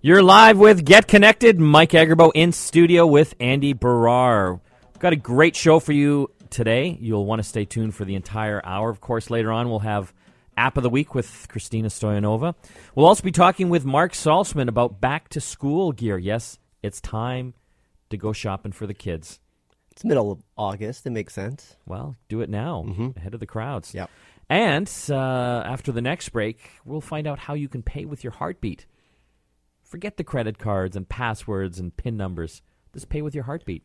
You're live with Get Connected. Mike Agerbo in studio with Andy Baryer. Got a great show for you today. You'll want to stay tuned for the entire hour. Of course, later on we'll have App of the Week with Christina Stoyanova. We'll also be talking with Mark Saltzman about back to school gear. Yes, it's time to go shopping for the kids. It's middle of August. It makes sense. Well, do it now, ahead of the crowds. Yep. And uh, after the next break, we'll find out how you can pay with your heartbeat. Forget the credit cards and passwords and PIN numbers. Just pay with your heartbeat.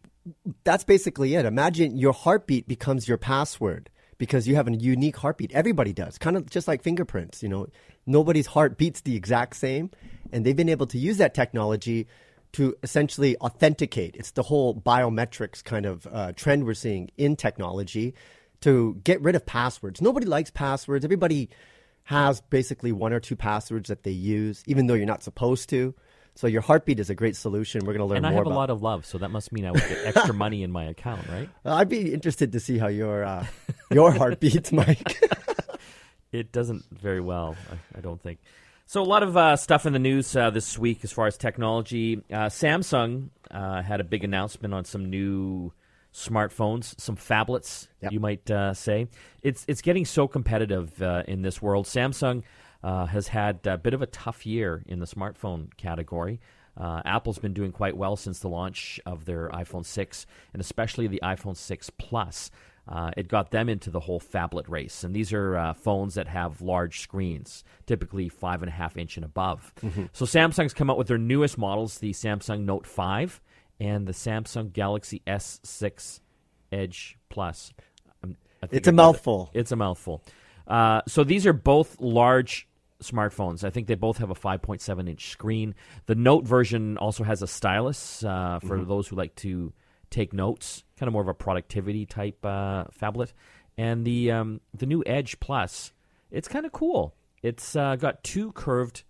That's basically it. Imagine your heartbeat becomes your password because you have a unique heartbeat. Everybody does, kind of just like fingerprints. You know, nobody's heart beats the exact same, and they've been able to use that technology to essentially authenticate. It's the whole biometrics kind of uh, trend we're seeing in technology to get rid of passwords. Nobody likes passwords. Everybody has basically one or two passwords that they use, even though you're not supposed to. So your heartbeat is a great solution. We're going to learn And I more have a lot of love, so that must mean I would get extra money in my account, right? Uh, I'd be interested to see how your uh, your heart beats, Mike. It doesn't very well, I, I don't think. So a lot of uh, stuff in the news uh, this week as far as technology. Uh, Samsung uh, had a big announcement on some new smartphones, some phablets, Yep. you might uh, say. It's it's getting so competitive uh, in this world. Samsung uh, has had a bit of a tough year in the smartphone category. Uh, Apple's been doing quite well since the launch of their iPhone 6, and especially the iPhone 6 Plus. Uh, it got them into the whole phablet race, and these are uh, phones that have large screens, typically five and a half inch and above. So Samsung's come out with their newest models, the Samsung Note 5 and the Samsung Galaxy S6 Edge Plus. It's a I got that- mouthful. It's a mouthful. Uh, so these are both large smartphones. I think they both have a 5.7 inch screen. The Note version also has a stylus uh, for Mm-hmm. those who like to take notes, kind of more of a productivity type uh, phablet. And the um, the new Edge Plus, it's kind of cool. It's uh, got two curved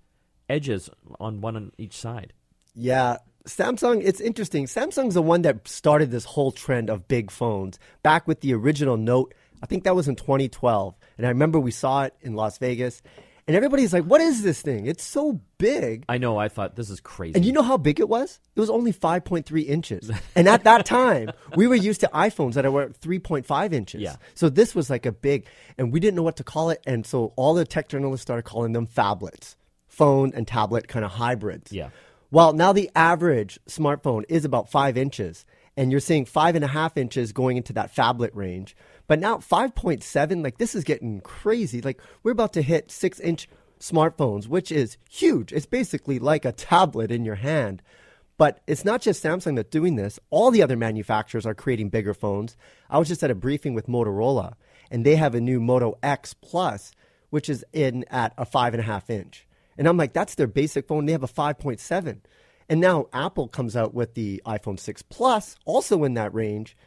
edges on one on each side. Yeah, Samsung, it's interesting. Samsung's the one that started this whole trend of big phones back with the original Note. I think that was in 2012. And I remember we saw it in Las Vegas. And everybody's like, what is this thing? It's so big. I know. I thought this is crazy. And you know how big it was? It was only 5.3 inches. And at that time, we were used to iPhones that were 3.5 inches. Yeah. So this was like a big, and we didn't know what to call it. And so all the tech journalists started calling them phablets, phone and tablet kind of hybrids. Yeah. Well, now the average smartphone is about five inches, and you're seeing five and a half inches going into that phablet range. But now 5.7, like this is getting crazy. Like we're about to hit six inch smartphones, which is huge. It's basically like a tablet in your hand. But it's not just Samsung that's doing this. All the other manufacturers are creating bigger phones. I was just at a briefing with Motorola, and they have a new Moto X Plus, which is in at a five and a half inch. And I'm like, that's their basic phone. They have a 5.7. And now Apple comes out with the iPhone 6 Plus, also in that range.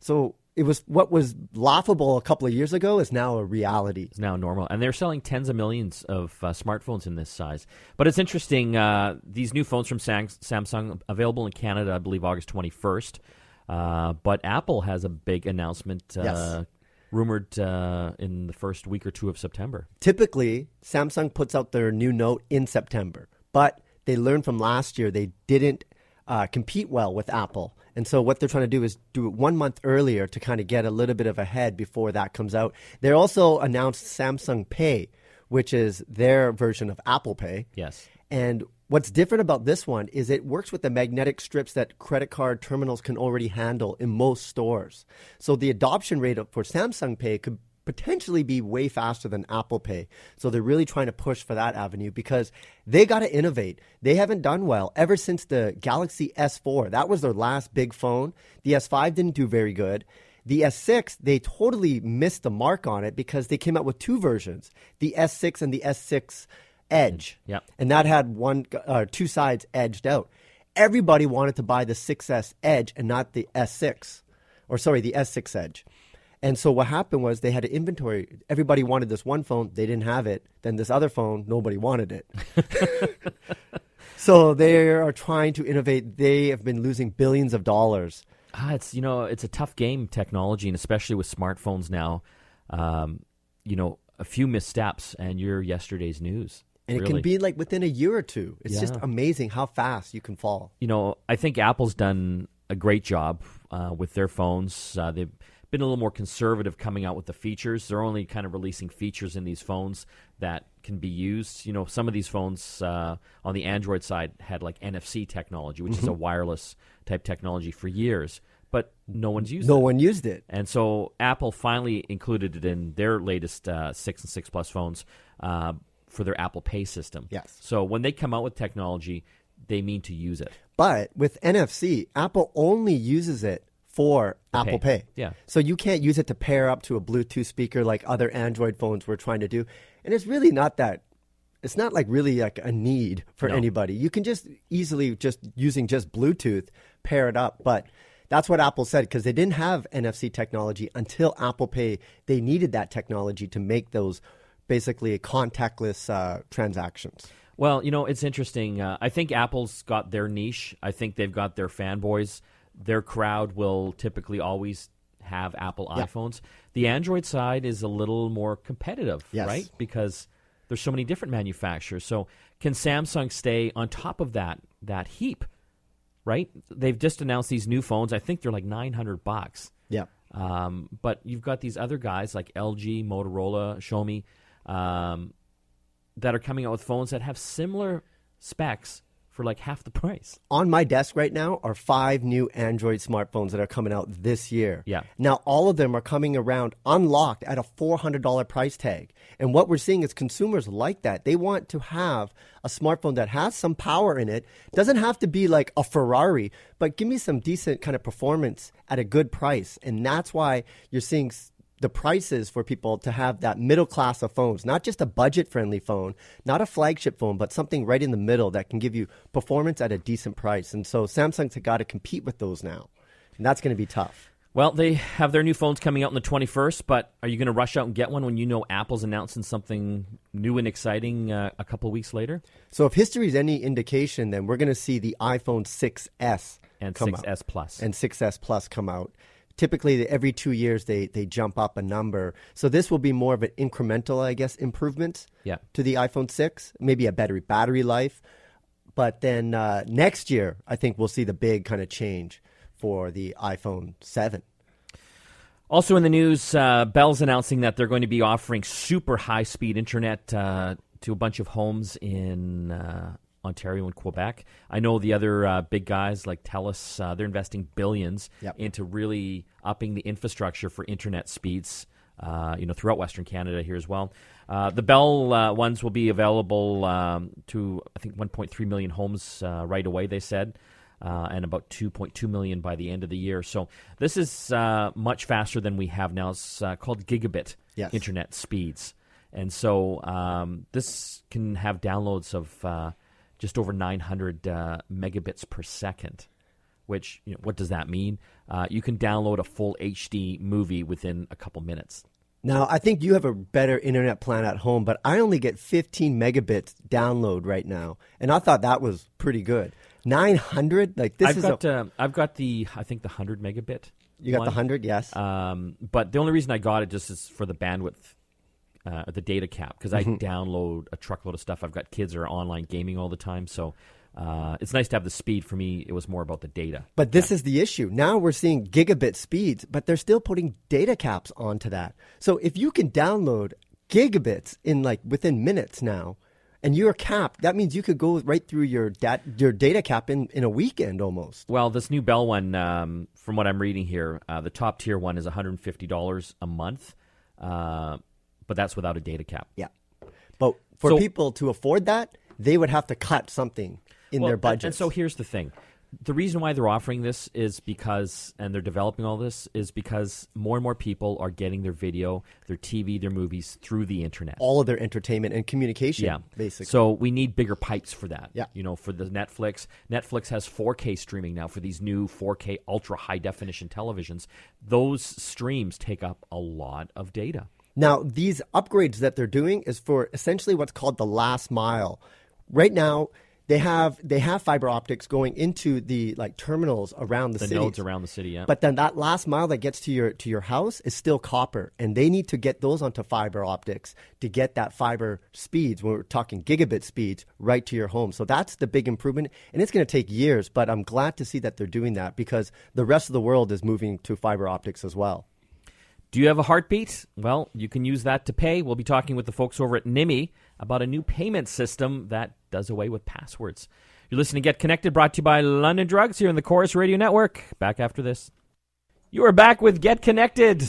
So it was what was laughable a couple of years ago is now a reality. It's now normal, and they're selling tens of millions of uh, smartphones in this size. But it's interesting. Uh, these new phones from Sang- Samsung available in Canada, I believe, August twenty first. Uh, but Apple has a big announcement. Uh, Yes. Rumored uh, in the first week or two of September. Typically, Samsung puts out their new Note in September, but they learned from last year they didn't uh, compete well with Apple. And so what they're trying to do is do it one month earlier to kind of get a little bit of a head before that comes out. They also announced Samsung Pay, which is their version of Apple Pay. Yes. And what's different about this one is it works with the magnetic strips that credit card terminals can already handle in most stores. So the adoption rate for Samsung Pay could potentially be way faster than Apple Pay. So they're really trying to push for that avenue because they got to innovate. They haven't done well ever since the Galaxy S4. That was their last big phone. The S5 didn't do very good. The S6, they totally missed the mark on it because they came out with two versions the S6 and the S6 Edge. Yep. And that had one, uh, two sides edged out. Everybody wanted to buy the 6S Edge and not the S6, or sorry, the S6 Edge. And so what happened was they had an inventory. Everybody wanted this one phone, they didn't have it. Then this other phone, nobody wanted it. so they are trying to innovate. They have been losing billions of dollars. Ah, it's you know it's a tough game technology, and especially with smartphones now. Um, you know, a few missteps and you're yesterday's news. And it really. can be like within a year or two. It's just amazing how fast you can fall. you know, I think Apple's done a great job uh, with their phones. Uh, they've been a little more conservative coming out with the features. They're only kind of releasing features in these phones that can be used. You know, some of these phones uh, on the Android side had like NFC technology, which is Mm-hmm. a wireless type technology for years, but no one's used No it. No one used it. And so Apple finally included it in their latest uh, six and six plus phones uh, for their Apple Pay system. Yes. So when they come out with technology, they mean to use it. But with NFC, Apple only uses it for Apple Pay. Pay. Yeah. So you can't use it to pair up to a Bluetooth speaker like other Android phones were trying to do. And it's really not that it's not like really like a need for No. anybody. You can just easily just using just Bluetooth pair it up, but that's what Apple said because they didn't have NFC technology until Apple Pay. They needed that technology to make those basically contactless uh, transactions. Well, you know, it's interesting. Uh, I think Apple's got their niche. I think they've got their fanboys. Their crowd will typically always have Apple Yeah. iPhones. The Android side is a little more competitive, Yes. right? Because there's so many different manufacturers. So, can Samsung stay on top of that that heap? Right? They've just announced these new phones. I think they're like 900 bucks. Yeah. Um, but you've got these other guys like LG, Motorola, Xiaomi, um, that are coming out with phones that have similar specs for like half the price. on my desk right now are five new Android smartphones that are coming out this year. Yeah. Now, all of them are coming around unlocked at a $400 price tag. And what we're seeing is consumers like that. They want to have a smartphone that has some power in it. Doesn't have to be like a Ferrari, but give me some decent kind of performance at a good price. And that's why you're seeing the prices for people to have that middle class of phones, not just a budget friendly phone, not a flagship phone, but something right in the middle that can give you performance at a decent price. And so Samsung's got to compete with those now. And that's going to be tough. Well, they have their new phones coming out on the 21st, but are you going to rush out and get one when you know Apple's announcing something new and exciting uh, a couple weeks later? So if history is any indication, then we're going to see the iPhone 6S And come 6S out. Plus. and 6S Plus come out. Typically, every two years they, they jump up a number. So this will be more of an incremental, I guess, improvement Yeah. to the iPhone 6, maybe a better battery life. But then uh, next year, I think we'll see the big kind of change for the iPhone 7. Also in the news, uh, Bell's announcing that they're going to be offering super high speed internet uh, to a bunch of homes in uh, Ontario and Quebec. I know the other uh, big guys like TELUS, uh, they're investing billions Yep. into really upping the infrastructure for internet speeds. Uh, you know, throughout Western Canada here as well. Uh, the Bell uh, ones will be available um, to I think 1.3 million homes uh, right away. They said uh, and about 2.2 million by the end of the year. So this is uh, much faster than we have now. It's uh, called gigabit Yes. internet speeds, and so um, this can have downloads of uh, just over 900 uh, megabits per second. Which you know, what does that mean? Uh, you can download a full HD movie within a couple minutes. Now, I think you have a better internet plan at home, but I only get 15 megabits download right now. And I thought that was pretty good. 900? Like, this I've is got a. uh, I've got the I think the 100 megabit. You got the 100? Yes. Um, but the only reason I got it just is for the bandwidth, uh, the data cap, because I Mm-hmm. download a truckload of stuff. I've got kids that are online gaming all the time, so uh, it's nice to have the speed. For me, it was more about the data. But this is the issue. Now we're seeing gigabit speeds, but they're still putting data caps onto that. So if you can download gigabits in like within minutes now, and you're capped, that means you could go right through your dat- your data cap in, in a weekend almost. Well, this new Bell one, um, from what I'm reading here, uh, the top tier one is $150 a month, uh, but that's without a data cap. Yeah. But for So- people to afford that, they would have to cut something in Well, their budget. And so here's the thing. The reason why they're offering this is because, and they're developing all this, is because more and more people are getting their video, their TV, their movies through the internet. all of their entertainment and communication, yeah, basically. So we need bigger pipes for that. Yeah. You know, for the Netflix. Netflix has 4K streaming now for these new 4K ultra high definition televisions. Those streams take up a lot of data. Now, these upgrades that they're doing is for essentially what's called the last mile. Right now, they have they have fiber optics going into the like terminals around the, the cities. nodes around the city. Yeah, But then that last mile that gets to your to your house is still copper, and they need to get those onto fiber optics to get that fiber speeds. When we're talking gigabit speeds, right to your home. So that's the big improvement, and it's going to take years. But I'm glad to see that they're doing that because the rest of the world is moving to fiber optics as well. Do you have a heartbeat? Well, you can use that to pay. We'll be talking with the folks over at Nymi about a new payment system that does away with passwords. You're listening to Get Connected, brought to you by London Drugs here in the Corus Radio Network. Back after this. You are back with Get Connected.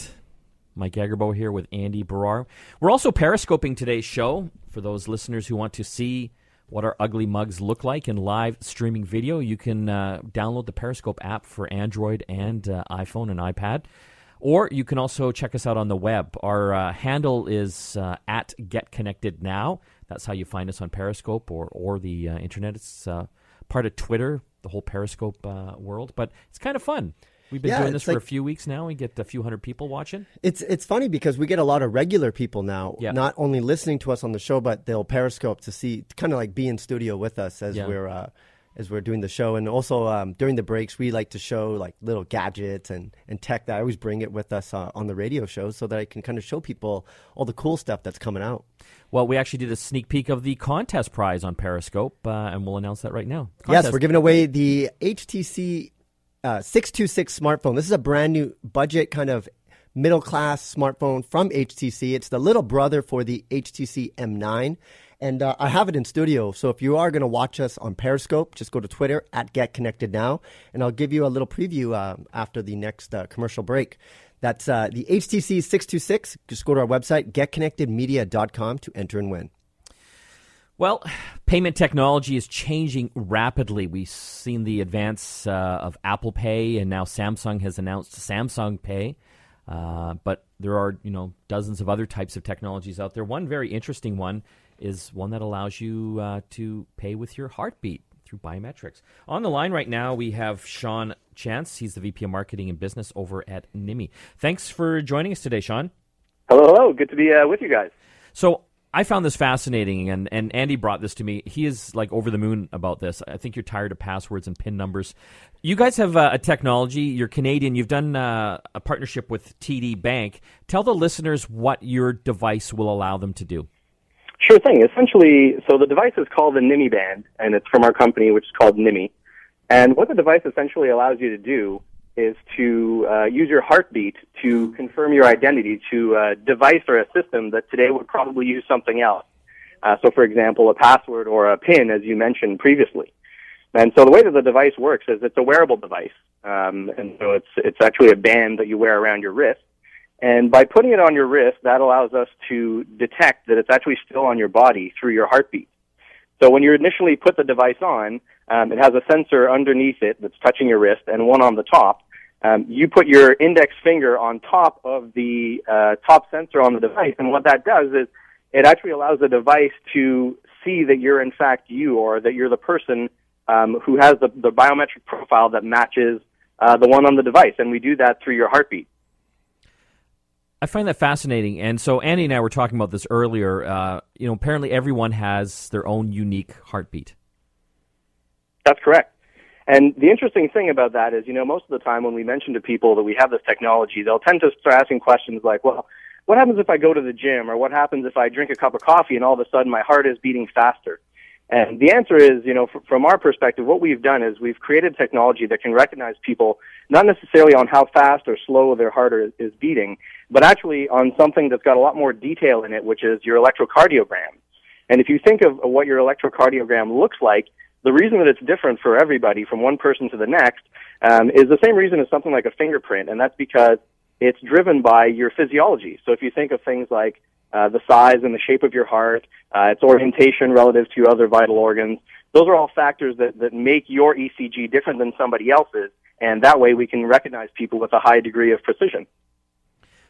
Mike Agerbo here with Andy Baryer. We're also periscoping today's show for those listeners who want to see what our ugly mugs look like in live streaming video. You can uh, download the Periscope app for Android and uh, iPhone and iPad. Or you can also check us out on the web. Our uh, handle is uh, at Get Connected Now. That's how you find us on Periscope or, or the uh, internet. It's uh, part of Twitter, the whole Periscope uh, world. But it's kind of fun. We've been Yeah, doing this for a few weeks now. We get a few hundred people watching. It's it's funny because we get a lot of regular people now, Yeah. not only listening to us on the show, but they'll periscope to see, kind of like be in studio with us as Yeah. we're uh, as we're doing the show. And also um, during the breaks, we like to show like little gadgets and and tech that I always bring it with us uh, on the radio show so that I can kind of show people all the cool stuff that's coming out. Well, we actually did a sneak peek of the contest prize on Periscope, uh, and we'll announce that right now. Yes, we're giving away the HTC uh, 626 smartphone. This is a brand new budget kind of middle class smartphone from HTC. It's the little brother for the HTC M9. And uh, I have it in studio. So if you are going to watch us on Periscope, just go to Twitter at Get Connected Now. And I'll give you a little preview uh, after the next uh, commercial break. That's uh, the HTC 626. Just go to our website, getconnectedmedia.com to enter and win. Well, payment technology is changing rapidly. We've seen the advance uh, of Apple Pay, and now Samsung has announced Samsung Pay. Uh, but there are, you know, dozens of other types of technologies out there. One very interesting one is one that allows you uh, to pay with your heartbeat through biometrics. On the line right now, we have Sean Chance. He's the VP of Marketing and Business over at Nymi. Thanks for joining us today, Sean. Hello, hello. Good to be uh, with you guys. So I found this fascinating, and, and Andy brought this to me. He is like over the moon about this. I think you're tired of passwords and PIN numbers. You guys have uh, a technology. You're Canadian. You've done uh, a partnership with TD Bank. Tell the listeners what your device will allow them to do. Sure thing. Essentially, so the device is called the Nymi band, and it's from our company, which is called Nymi. And what the device essentially allows you to do is to uh, use your heartbeat to confirm your identity to a device or a system that today would probably use something else. Uh, so, for example, a password or a PIN, as you mentioned previously. And so the way that the device works is it's a wearable device, um, and so it's it's actually a band that you wear around your wrist. And by putting it on your wrist, that allows us to detect that it's actually still on your body through your heartbeat. So when you initially put the device on, um, it has a sensor underneath it that's touching your wrist and one on the top. Um, you put your index finger on top of the uh, top sensor on the device, and what that does is it actually allows the device to see that you're in fact you or that you're the person um, who has the, the biometric profile that matches uh, the one on the device, and we do that through your heartbeat. I find that fascinating. And so Andy and I were talking about this earlier. Uh, you know, apparently everyone has their own unique heartbeat. That's correct. And the interesting thing about that is, you know, most of the time when we mention to people that we have this technology, they'll tend to start asking questions like, well, what happens if I go to the gym or what happens if I drink a cup of coffee and all of a sudden my heart is beating faster? And the answer is, you know, from our perspective, what we've done is we've created technology that can recognize people not necessarily on how fast or slow their heart is, is beating, but actually on something that's got a lot more detail in it, which is your electrocardiogram. And if you think of what your electrocardiogram looks like, the reason that it's different for everybody from one person to the next um, is the same reason as something like a fingerprint, and that's because it's driven by your physiology. So if you think of things like uh, the size and the shape of your heart, uh, its orientation relative to other vital organs, those are all factors that, that make your ECG different than somebody else's, and that way we can recognize people with a high degree of precision.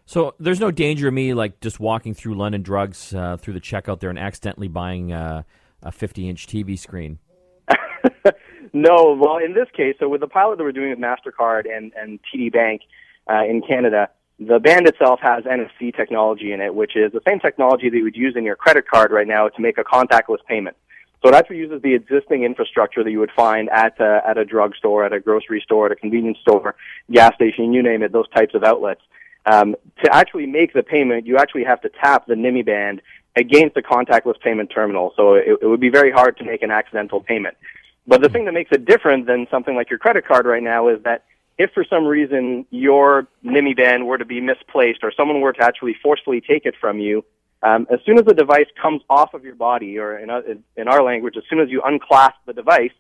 So there's no danger of me like just walking through London Drugs uh, through the checkout there and accidentally buying uh, a 50-inch TV screen. no, well, in this case, so with the pilot that we're doing with Mastercard and and TD Bank uh, in Canada, the band itself has NFC technology in it, which is the same technology that you would use in your credit card right now to make a contactless payment. So it actually uses the existing infrastructure that you would find at a, at a drugstore, at a grocery store, at a convenience store, gas station, you name it, those types of outlets. Um, to actually make the payment, you actually have to tap the Nymi band against the contactless payment terminal. So it, it would be very hard to make an accidental payment. But the thing that makes it different than something like your credit card right now is that if for some reason your Nymi band were to be misplaced or someone were to actually forcefully take it from you, um, as soon as the device comes off of your body, or in, uh, in our language, as soon as you unclasp the device,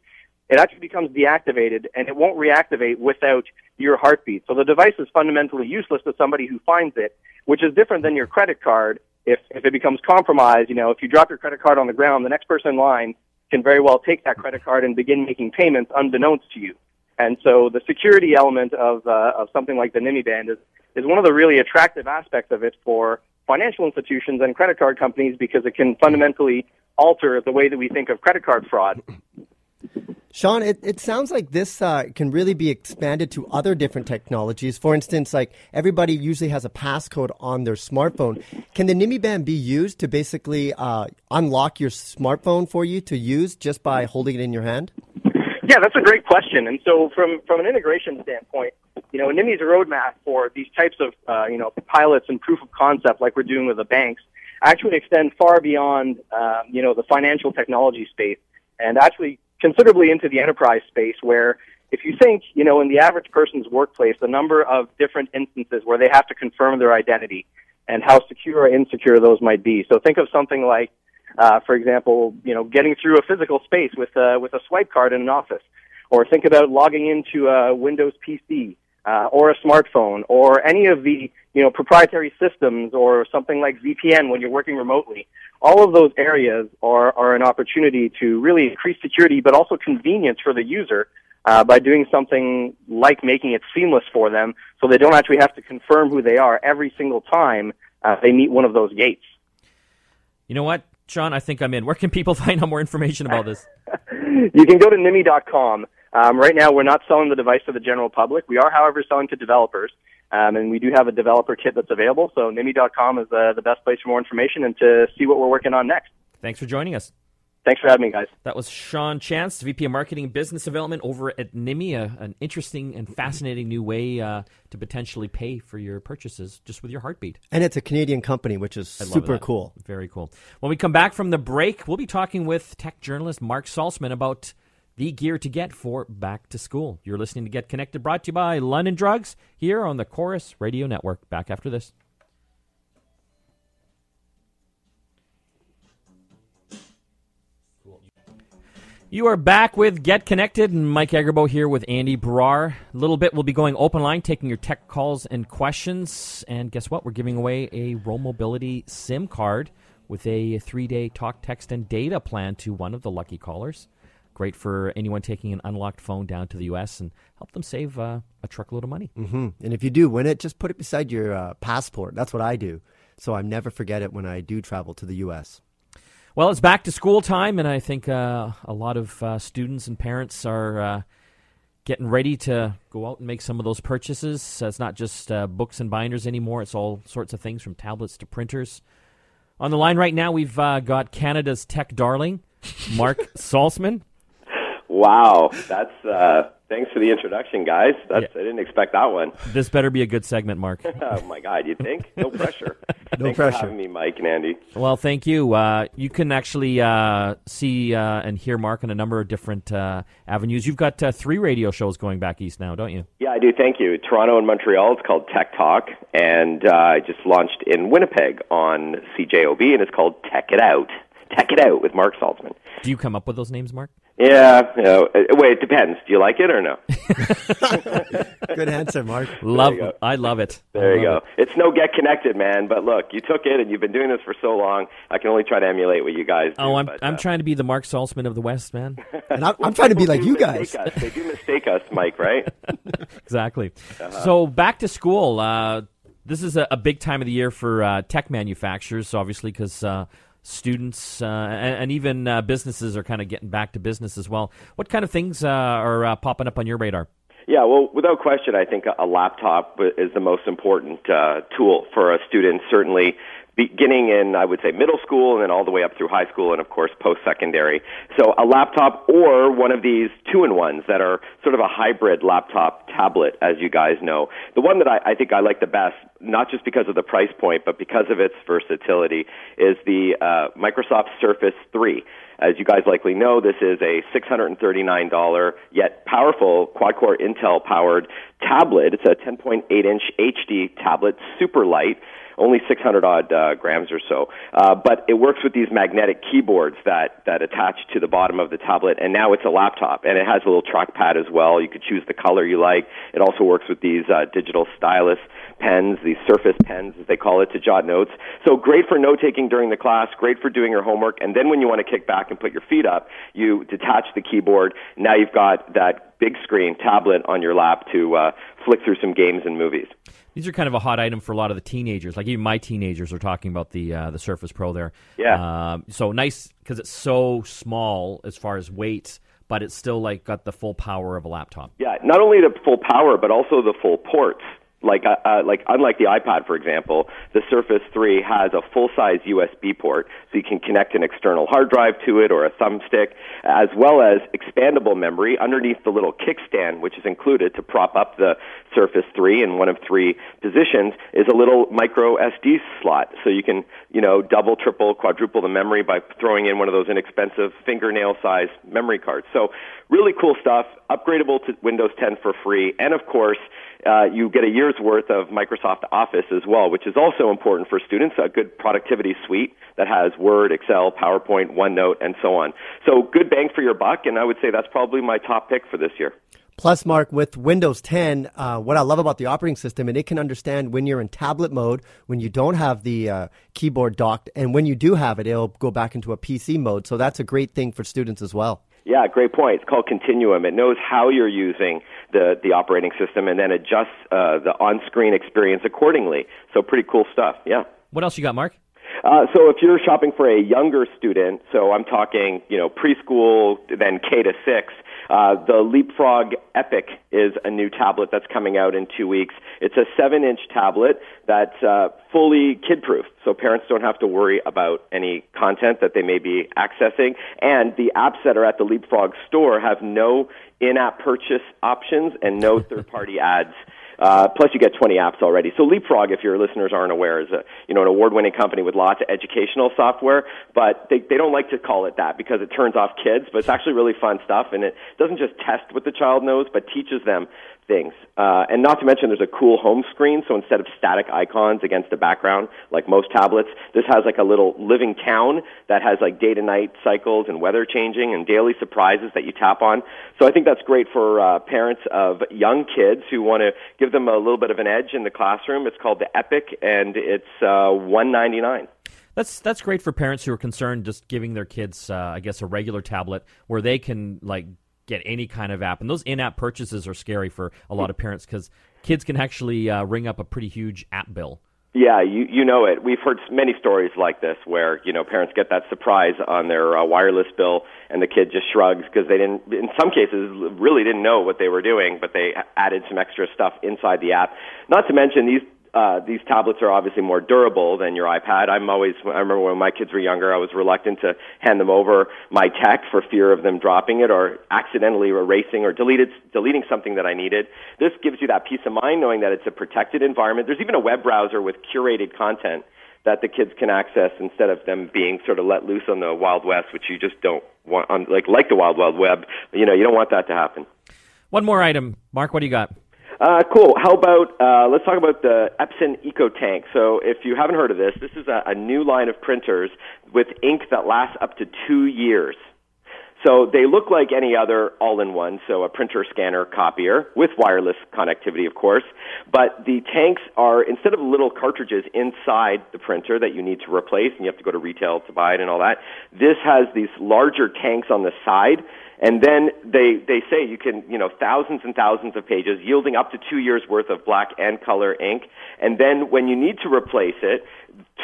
it actually becomes deactivated and it won't reactivate without your heartbeat. So the device is fundamentally useless to somebody who finds it, which is different than your credit card. If, if it becomes compromised, you know, if you drop your credit card on the ground, the next person in line can very well take that credit card and begin making payments unbeknownst to you. And so the security element of, uh, of something like the Nymi band is, is one of the really attractive aspects of it for financial institutions and credit card companies because it can fundamentally alter the way that we think of credit card fraud. Sean, it, it sounds like this uh, can really be expanded to other different technologies. For instance, like everybody usually has a passcode on their smartphone. Can the Nymi band be used to basically uh, unlock your smartphone for you to use just by holding it in your hand? Yeah, that's a great question. And so, from from an integration standpoint, you know, Nymi's roadmap for these types of uh, you know pilots and proof of concept, like we're doing with the banks, actually extend far beyond um, you know the financial technology space, and actually considerably into the enterprise space, where if you think you know in the average person's workplace, the number of different instances where they have to confirm their identity and how secure or insecure those might be. So think of something like uh, for example, you know, getting through a physical space with a, with a swipe card in an office, or think about logging into a Windows PC uh, or a smartphone, or any of the you know proprietary systems, or something like VPN when you're working remotely. All of those areas are are an opportunity to really increase security, but also convenience for the user. Uh, by doing something like making it seamless for them so they don't actually have to confirm who they are every single time uh, they meet one of those gates. You know what? Sean, I think I'm in. Where can people find out more information about this? you can go to nymi.com. Um, right now, we're not selling the device to the general public. We are, however, selling to developers, um, and we do have a developer kit that's available. So nymi.com is uh, the best place for more information and to see what we're working on next. Thanks for joining us. Thanks for having me, guys. That was Sean Chance, VP of Marketing and Business Development over at Nymi, a, an interesting and fascinating new way uh, to potentially pay for your purchases just with your heartbeat. And it's a Canadian company, which is super cool. Very cool. When we come back from the break, we'll be talking with tech journalist Mark Saltzman about the gear to get for back to school. You're listening to Get Connected, brought to you by London Drugs here on the Corus Radio Network. Back after this. You are back with Get Connected, and Mike Agerbo here with Andy Baryer. A little bit, we'll be going open line, taking your tech calls and questions. And guess what? We're giving away a Roam Mobility SIM card with a three day talk, text, and data plan to one of the lucky callers. Great for anyone taking an unlocked phone down to the U.S. and help them save uh, a truckload of money. Mm-hmm. And if you do win it, just put it beside your uh, passport. That's what I do. So I never forget it when I do travel to the U.S. Well, it's back to school time, and I think uh, a lot of uh, students and parents are uh, getting ready to go out and make some of those purchases. it's not just uh, books and binders anymore, it's all sorts of things from tablets to printers. On the line right now, we've uh, got Canada's tech darling, Mark Saltzman. Wow, that's uh, Thanks for the introduction, guys. That's, yeah. I didn't expect that one. This better be a good segment, Mark. oh my God, you think? No pressure. no Thanks pressure. For having me, Mike and Andy. Well, thank you. Uh, you can actually uh, see uh, and hear Mark on a number of different uh, avenues. You've got uh, three radio shows going back east now, don't you? Yeah, I do. Thank you. Toronto and Montreal. It's called Tech Talk, and uh, I just launched in Winnipeg on CJOB, and it's called Tech It Out. Tech It Out with Mark Saltzman. Do you come up with those names, Mark? Yeah, you know, uh, wait, it depends. Do you like it or no? Good answer, Mark. Love, I love it. There you go. It. It's no get connected, man. But look, you took it, and you've been doing this for so long. I can only try to emulate what you guys do. Oh, I'm but, I'm uh, trying to be the Mark Saltzman of the West, man. and I'm, I'm trying to be like you guys. Us. They do mistake us, Mike. Right? exactly. Uh-huh. So back to school. Uh, this is a, a, big time of the year for uh, tech manufacturers, obviously, because uh, students uh, and, and, even uh, businesses are kind of getting back to business as well. What kind of things uh, are uh, popping up on your radar? Yeah, well, without question, I think a laptop is the most important uh, tool for a student. Certainly, beginning in, I would say, middle school and then all the way up through high school and, of course, post secondary. So a laptop or one of these two in ones that are sort of a hybrid laptop tablet, as you guys know. The one that I, I think I like the best, not just because of the price point, but because of its versatility, is the uh, Microsoft Surface 3. As you guys likely know, this is a $639 yet powerful quad-core Intel powered tablet. It's a 10.8 inch HD tablet, super light only 600 odd uh, grams or so. Uh, but it works with these magnetic keyboards that, that attach to the bottom of the tablet, and now it's a laptop, and it has a little trackpad as well. You could choose the color you like. It also works with these uh, digital stylus pens, these Surface pens, as they call it, to jot notes. So great for note taking during the class, great for doing your homework, and then when you want to kick back and put your feet up, you detach the keyboard. Now you've got that big screen tablet on your lap to uh, flick through some games and movies. These are kind of a hot item for a lot of the teenagers. Like even my teenagers are talking about the uh, the Surface Pro there. Yeah. Uh, so nice because it's so small as far as weight, but it's still like got the full power of a laptop. Yeah. Not only the full power, but also the full ports like uh, uh, like unlike the iPad, for example, the Surface 3 has a full-size USB port, so you can connect an external hard drive to it or a thumbstick, as well as expandable memory underneath the little kickstand, which is included to prop up the Surface 3 in one of three positions, is a little micro SD slot, so you can you know double, triple, quadruple the memory by throwing in one of those inexpensive fingernail-sized memory cards. So really cool stuff, upgradable to Windows 10 for free, and of course uh, you get a year's worth of Microsoft Office as well, which is also important for students, a good productivity suite that has Word, Excel, PowerPoint, OneNote, and so on. So good bang for your buck, and I would say that's probably my top pick for this year. Plus, Mark, with Windows 10, uh, what I love about the operating system, and it can understand when you're in tablet mode, when you don't have the uh, keyboard docked, and when you do have it, it'll go back into a PC mode. So that's a great thing for students as well. Yeah, great point. It's called Continuum. It knows how you're using the, the operating system and then adjusts uh, the on-screen experience accordingly. So pretty cool stuff. Yeah. What else you got, Mark? Uh, so if you're shopping for a younger student, so I'm talking, you know, preschool, then K to six, uh, the Leapfrog Epic is a new tablet that's coming out in two weeks. It's a seven inch tablet that's uh, fully kid proof, so parents don't have to worry about any content that they may be accessing. And the apps that are at the Leapfrog store have no in app purchase options and no third party ads. Uh, plus, you get 20 apps already. So Leapfrog, if your listeners aren't aware, is a you know an award-winning company with lots of educational software. But they they don't like to call it that because it turns off kids. But it's actually really fun stuff, and it doesn't just test what the child knows, but teaches them things. Uh, and not to mention, there's a cool home screen. So instead of static icons against a background like most tablets, this has like a little living town that has like day to night cycles and weather changing and daily surprises that you tap on. So I think that's great for uh, parents of young kids who want to give them a little bit of an edge in the classroom. It's called the Epic, and it's uh, one ninety nine. That's that's great for parents who are concerned just giving their kids, uh, I guess, a regular tablet where they can like get any kind of app. And those in-app purchases are scary for a lot of parents because kids can actually uh, ring up a pretty huge app bill. Yeah, you you know it. We've heard many stories like this where you know parents get that surprise on their uh, wireless bill, and the kid just shrugs because they didn't. In some cases, really didn't know what they were doing, but they added some extra stuff inside the app. Not to mention these uh, these tablets are obviously more durable than your iPad. I'm always, I remember when my kids were younger, I was reluctant to hand them over my tech for fear of them dropping it or accidentally erasing or deleted, deleting something that I needed. This gives you that peace of mind knowing that it's a protected environment. There's even a web browser with curated content that the kids can access instead of them being sort of let loose on the Wild West, which you just don't want, on, like, like the Wild Wild Web. You know, you don't want that to happen. One more item. Mark, what do you got? Uh, cool. How about uh, let's talk about the Epson EcoTank. So, if you haven't heard of this, this is a, a new line of printers with ink that lasts up to two years. So they look like any other all-in-one, so a printer, scanner, copier with wireless connectivity, of course. But the tanks are instead of little cartridges inside the printer that you need to replace, and you have to go to retail to buy it and all that. This has these larger tanks on the side and then they, they say you can, you know, thousands and thousands of pages, yielding up to two years worth of black and color ink. And then when you need to replace it,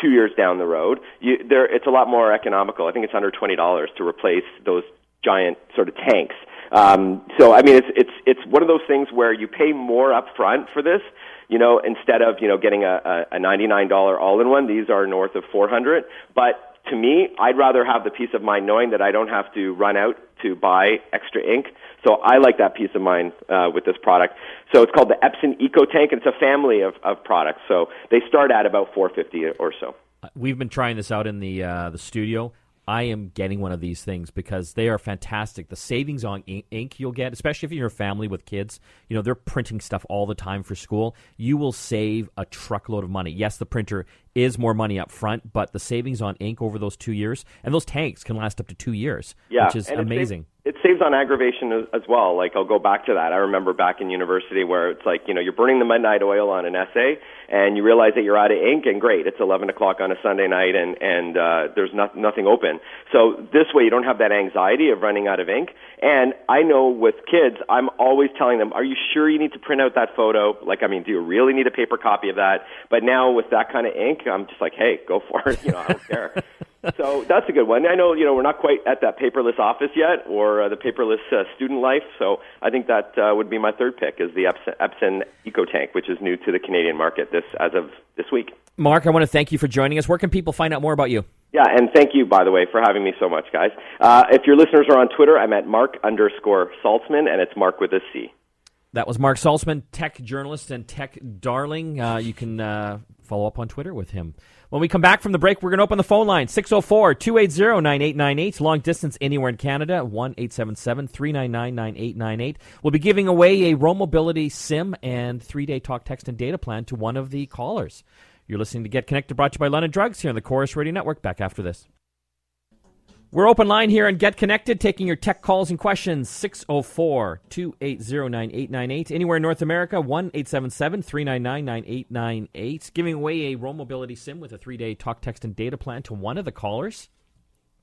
two years down the road, you, there, it's a lot more economical. I think it's under $20 to replace those giant sort of tanks. Um, so I mean, it's it's it's one of those things where you pay more up front for this You know, instead of you know getting a, a $99 all-in-one, these are north of 400. But to me, I'd rather have the peace of mind knowing that I don't have to run out to buy extra ink. So I like that peace of mind uh, with this product. So it's called the Epson Eco Tank, and it's a family of, of products. So they start at about 450 or so. We've been trying this out in the uh, the studio. I am getting one of these things because they are fantastic. The savings on ink you'll get, especially if you're a family with kids, you know, they're printing stuff all the time for school. You will save a truckload of money. Yes, the printer is more money up front, but the savings on ink over those two years, and those tanks can last up to two years, yeah, which is amazing it saves on aggravation as, as well. Like I'll go back to that. I remember back in university where it's like you know you're burning the midnight oil on an essay, and you realize that you're out of ink, and great, it's 11 o'clock on a Sunday night, and and uh, there's not, nothing open. So this way you don't have that anxiety of running out of ink. And I know with kids, I'm always telling them, "Are you sure you need to print out that photo? Like, I mean, do you really need a paper copy of that?" But now with that kind of ink, I'm just like, "Hey, go for it. You know, I don't care." so that's a good one. I know you know we're not quite at that paperless office yet, or uh, the paperless uh, student life. So I think that uh, would be my third pick is the Epson, Epson EcoTank, which is new to the Canadian market this as of this week. Mark, I want to thank you for joining us. Where can people find out more about you? Yeah, and thank you, by the way, for having me so much, guys. Uh, if your listeners are on Twitter, I'm at Mark underscore Saltzman, and it's Mark with a C. That was Mark Saltzman, tech journalist and tech darling. Uh, you can uh, follow up on Twitter with him. When we come back from the break, we're going to open the phone line 604 280 9898. Long distance anywhere in Canada 1 877 399 9898. We'll be giving away a Roam Mobility SIM and three day talk, text, and data plan to one of the callers. You're listening to Get Connected, brought to you by London Drugs here on the Corus Radio Network. Back after this. We're open line here and Get Connected, taking your tech calls and questions. 604 280 9898. Anywhere in North America, 1 877 399 9898. Giving away a Roam Mobility SIM with a three day talk, text, and data plan to one of the callers.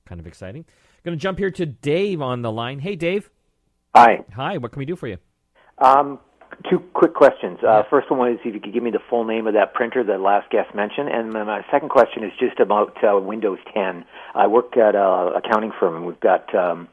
Kind of exciting. Going to jump here to Dave on the line. Hey, Dave. Hi. Hi. What can we do for you? Um, two quick questions. Uh, first one is if you could give me the full name of that printer that last guest mentioned, and then my second question is just about uh, Windows 10. I work at an accounting firm, and we've got um,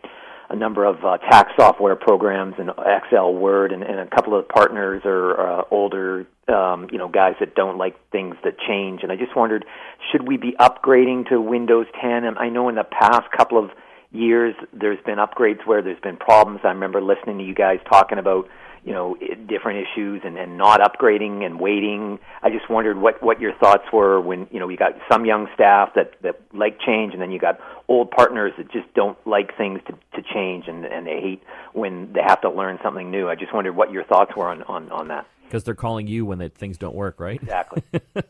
a number of uh, tax software programs and Excel, Word, and, and a couple of partners are uh, older, um, you know, guys that don't like things that change. And I just wondered, should we be upgrading to Windows 10? And I know in the past couple of years there's been upgrades where there's been problems. I remember listening to you guys talking about you know different issues and, and not upgrading and waiting. I just wondered what what your thoughts were when you know you got some young staff that that like change, and then you got old partners that just don't like things to to change and and they hate when they have to learn something new. I just wondered what your thoughts were on on on that. Because they're calling you when things don't work, right? Exactly. uh,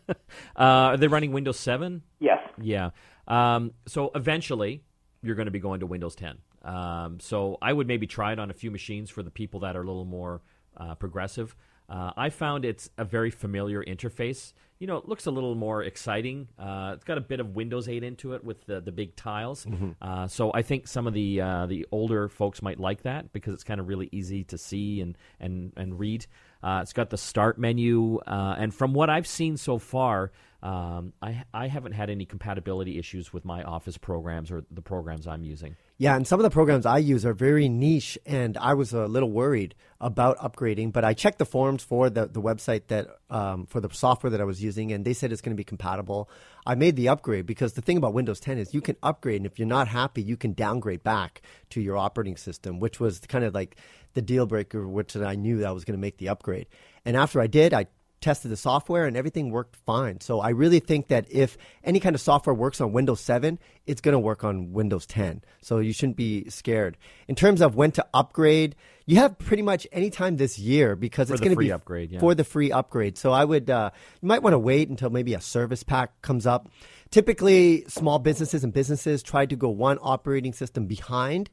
are they running Windows 7? Yes. Yeah. Um, so eventually, you're going to be going to Windows 10. Um, so I would maybe try it on a few machines for the people that are a little more uh, progressive. Uh, I found it's a very familiar interface. You know, it looks a little more exciting. Uh, it's got a bit of Windows 8 into it with the, the big tiles. Mm-hmm. Uh, so I think some of the uh, the older folks might like that because it's kind of really easy to see and and and read. Uh, it's got the start menu, and from what I've seen so far, um, I I haven't had any compatibility issues with my Office programs or the programs I'm using. Yeah, and some of the programs I use are very niche, and I was a little worried about upgrading. But I checked the forums for the, the website that um, for the software that I was using, and they said it's going to be compatible. I made the upgrade because the thing about Windows 10 is you can upgrade, and if you're not happy, you can downgrade back to your operating system, which was kind of like the deal breaker, which I knew that I was going to make the upgrade. And after I did, I tested the software and everything worked fine. So I really think that if any kind of software works on Windows 7, it's going to work on Windows 10. So you shouldn't be scared. In terms of when to upgrade, you have pretty much any time this year because for it's going to be upgrade, yeah. for the free upgrade. So I would uh, you might want to wait until maybe a service pack comes up. Typically, small businesses and businesses try to go one operating system behind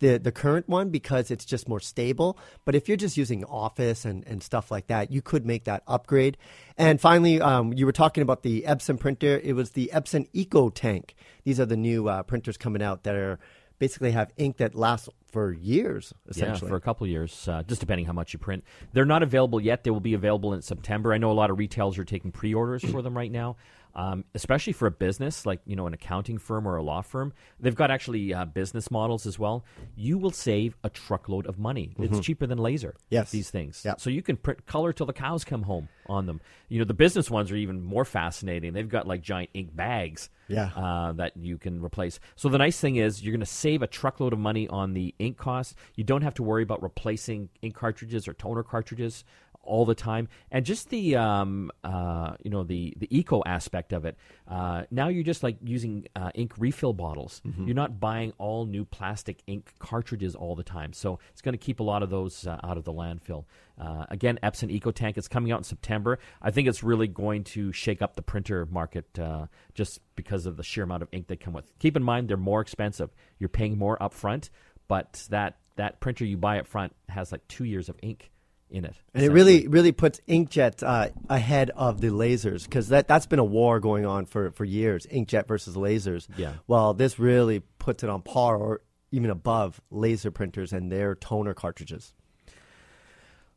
the the current one because it's just more stable. But if you're just using Office and, and stuff like that, you could make that upgrade. And finally, um, you were talking about the Epson printer. It was the Epson Eco Tank. These are the new uh, printers coming out that are basically have ink that lasts for years, essentially. Yeah, for a couple years, uh, just depending how much you print. They're not available yet. They will be available in September. I know a lot of retailers are taking pre-orders for them right now. um, especially for a business like you know an accounting firm or a law firm. They've got actually uh, business models as well. You will save a truckload of money. It's cheaper than laser. Mm-hmm. Yes. these things. Yep. So you can print color till the cows come home on them. You know the business ones are even more fascinating. They've got like giant ink bags. Yeah. Uh, that you can replace. So the nice thing is you're going to save a truckload of money on the ink cost. You don't have to worry about replacing ink cartridges or toner cartridges all the time, and just the um, uh, you know the the eco aspect of it. Uh, now you're just like using uh, ink refill bottles. You're not buying all new plastic ink cartridges all the time, so it's going to keep a lot of those uh, out of the landfill. Uh, again, Epson EcoTank is coming out in September. I think it's really going to shake up the printer market uh, just because of the sheer amount of ink they come with. Keep in mind they're more expensive. You're paying more upfront, but that that printer you buy up front has like two years of ink in it. And it really, really puts inkjet uh, ahead of the lasers because that that's been a war going on for, for years. Inkjet versus lasers. Yeah. Well, this really puts it on par or even above laser printers and their toner cartridges.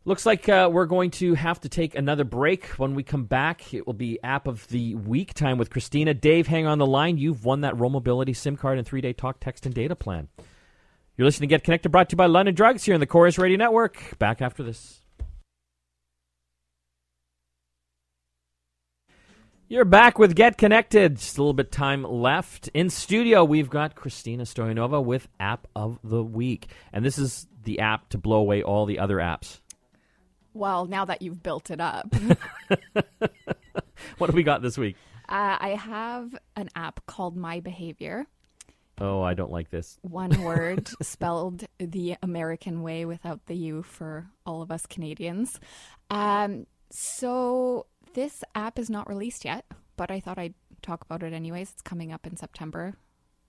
Looks like uh, we're going to have to take another break. When we come back, it will be app of the week time with Christina. Dave, hang on the line. You've won that Roam Mobility SIM card and three day talk, text, and data plan. You're listening to Get Connected, brought to you by London Drugs here in the Corus Radio Network. Back after this. You're back with Get Connected. Just a little bit time left. In studio, we've got Christina Stoyanova with App of the Week. And this is the app to blow away all the other apps. Well, now that you've built it up, What have we got this week? uh, I have an app called My Behavior. Oh, I don't like this. One word spelled the American way without the U for all of us Canadians. Um, so this app is not released yet, but I thought I'd talk about it anyways. It's coming up in September.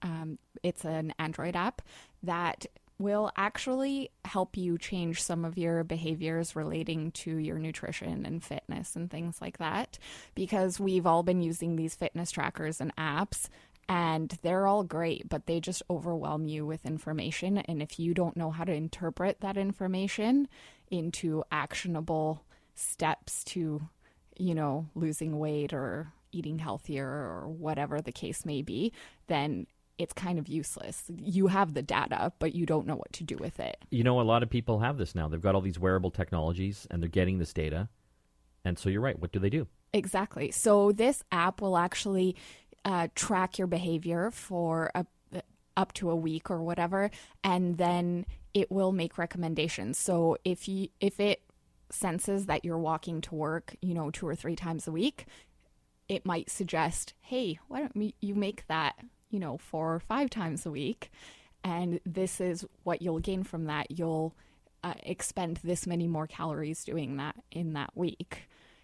Um, it's an Android app that will actually help you change some of your behaviors relating to your nutrition and fitness and things like that because we've all been using these fitness trackers and apps and they're all great but they just overwhelm you with information and if you don't know how to interpret that information into actionable steps to you know losing weight or eating healthier or whatever the case may be then it's kind of useless. You have the data, but you don't know what to do with it. You know, a lot of people have this now. They've got all these wearable technologies and they're getting this data. And so you're right. What do they do? Exactly. So this app will actually uh, track your behavior for a, up to a week or whatever, and then it will make recommendations. So if you if it senses that you're walking to work, you know, two or three times a week, it might suggest, hey, why don't you make that, you know, four or five times a week? And this is what you'll gain from that. You'll uh, expend this many more calories doing that in that week.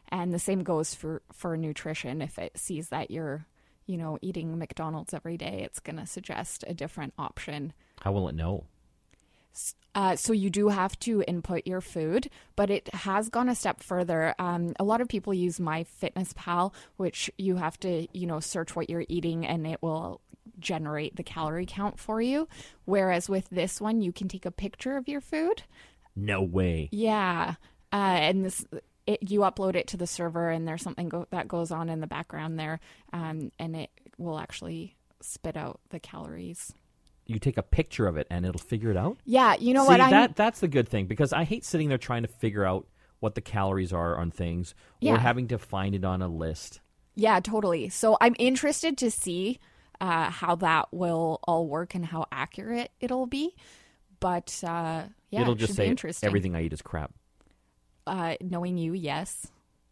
And the same goes for, for nutrition. If it sees that you're, you know, eating McDonald's every day, it's going to suggest a different option How will it know? uh, so you do have to input your food, but it has gone a step further. Um, a lot of people use MyFitnessPal, which you have to, you know, search what you're eating and it will generate the calorie count for you. Whereas with this one, you can take a picture of your food. No way. Yeah, uh, and this. It, you upload it to the server, and there's something go- that goes on in the background there, um, and it will actually spit out the calories. You take a picture of it and it'll figure it out? Yeah, you know See, what? That that's the good thing because I hate sitting there trying to figure out what the calories are on things or Yeah. having to find it on a list. Yeah, totally. So I'm interested to see uh, how that will all work and how accurate it'll be. But uh, yeah, it'll just should say be interesting. everything I eat is crap. Uh, knowing you, yes,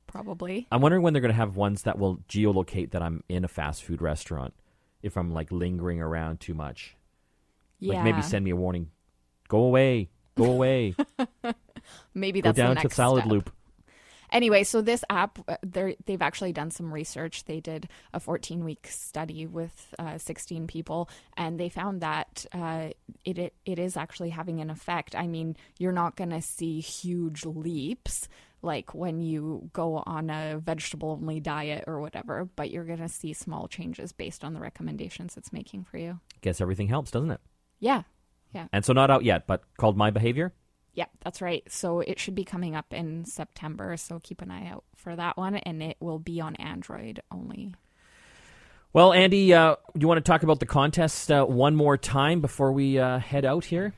probably. I'm wondering when they're going to have ones that will geolocate that I'm in a fast food restaurant if I'm like lingering around too much. Yeah, Like maybe send me a warning. Go away. Go away. maybe Go that's the down to next salad step. loop. Anyway, so this app, uh, they've actually done some research. They did a 14 week study with uh, 16 people, and they found that uh, it, it it is actually having an effect. I mean, you're not going to see huge leaps like when you go on a vegetable only diet or whatever, but you're going to see small changes based on the recommendations it's making for you. Guess everything helps, doesn't it? Yeah, yeah, And so not out yet, but called My Behavior. Yeah, that's right. So it should be coming up in September. So keep an eye out for that one, and it will be on Android only. Well, Andy, uh, do you want to talk about the contest uh, one more time before we uh, head out here?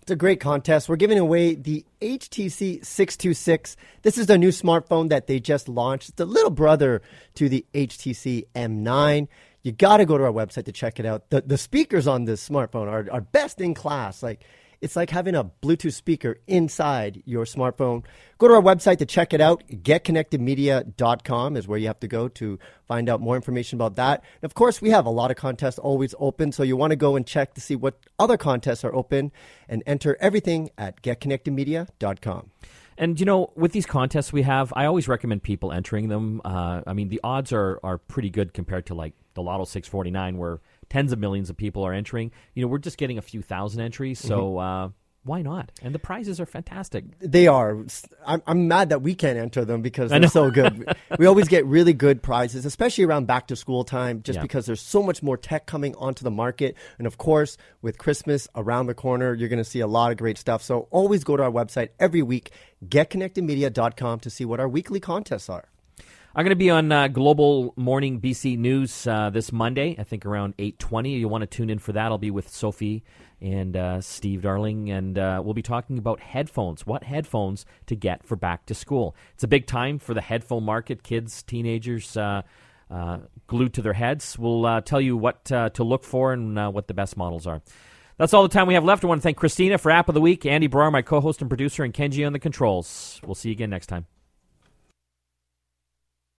It's a great contest. We're giving away the HTC 626. This is the new smartphone that they just launched. It's the little brother to the HTC M9. You got to go to our website to check it out. The, the speakers on this smartphone are, are best in class. Like it's like having a Bluetooth speaker inside your smartphone. Go to our website to check it out. GetConnectedMedia.com is where you have to go to find out more information about that. And of course, we have a lot of contests always open, so you want to go and check to see what other contests are open and enter everything at GetConnectedMedia.com. And you know, with these contests we have, I always recommend people entering them. Uh, I mean, the odds are are pretty good compared to like the Lotto 649, where tens of millions of people are entering. You know, we're just getting a few thousand entries, so mm-hmm. uh, why not? And the prizes are fantastic. They are. I'm, I'm mad that we can't enter them because they're so good. we always get really good prizes, especially around back to school time, just yeah. because there's so much more tech coming onto the market. And of course, with Christmas around the corner, you're going to see a lot of great stuff. So always go to our website every week, getconnectedmedia.com to see what our weekly contests are. I'm going to be on uh, Global Morning BC News uh, this Monday, I think around 8:20. You want to tune in for that? I'll be with Sophie and uh, Steve Darling, and uh, we'll be talking about headphones. What headphones to get for back to school? It's a big time for the headphone market. Kids, teenagers. Uh, uh, glued to their heads. We'll tell you what to look for and what the best models are. That's all the time we have left. I want to thank Christina for App of the Week, Andy Baryer, my co host and producer, and Kenji on the controls. We'll see you again next time.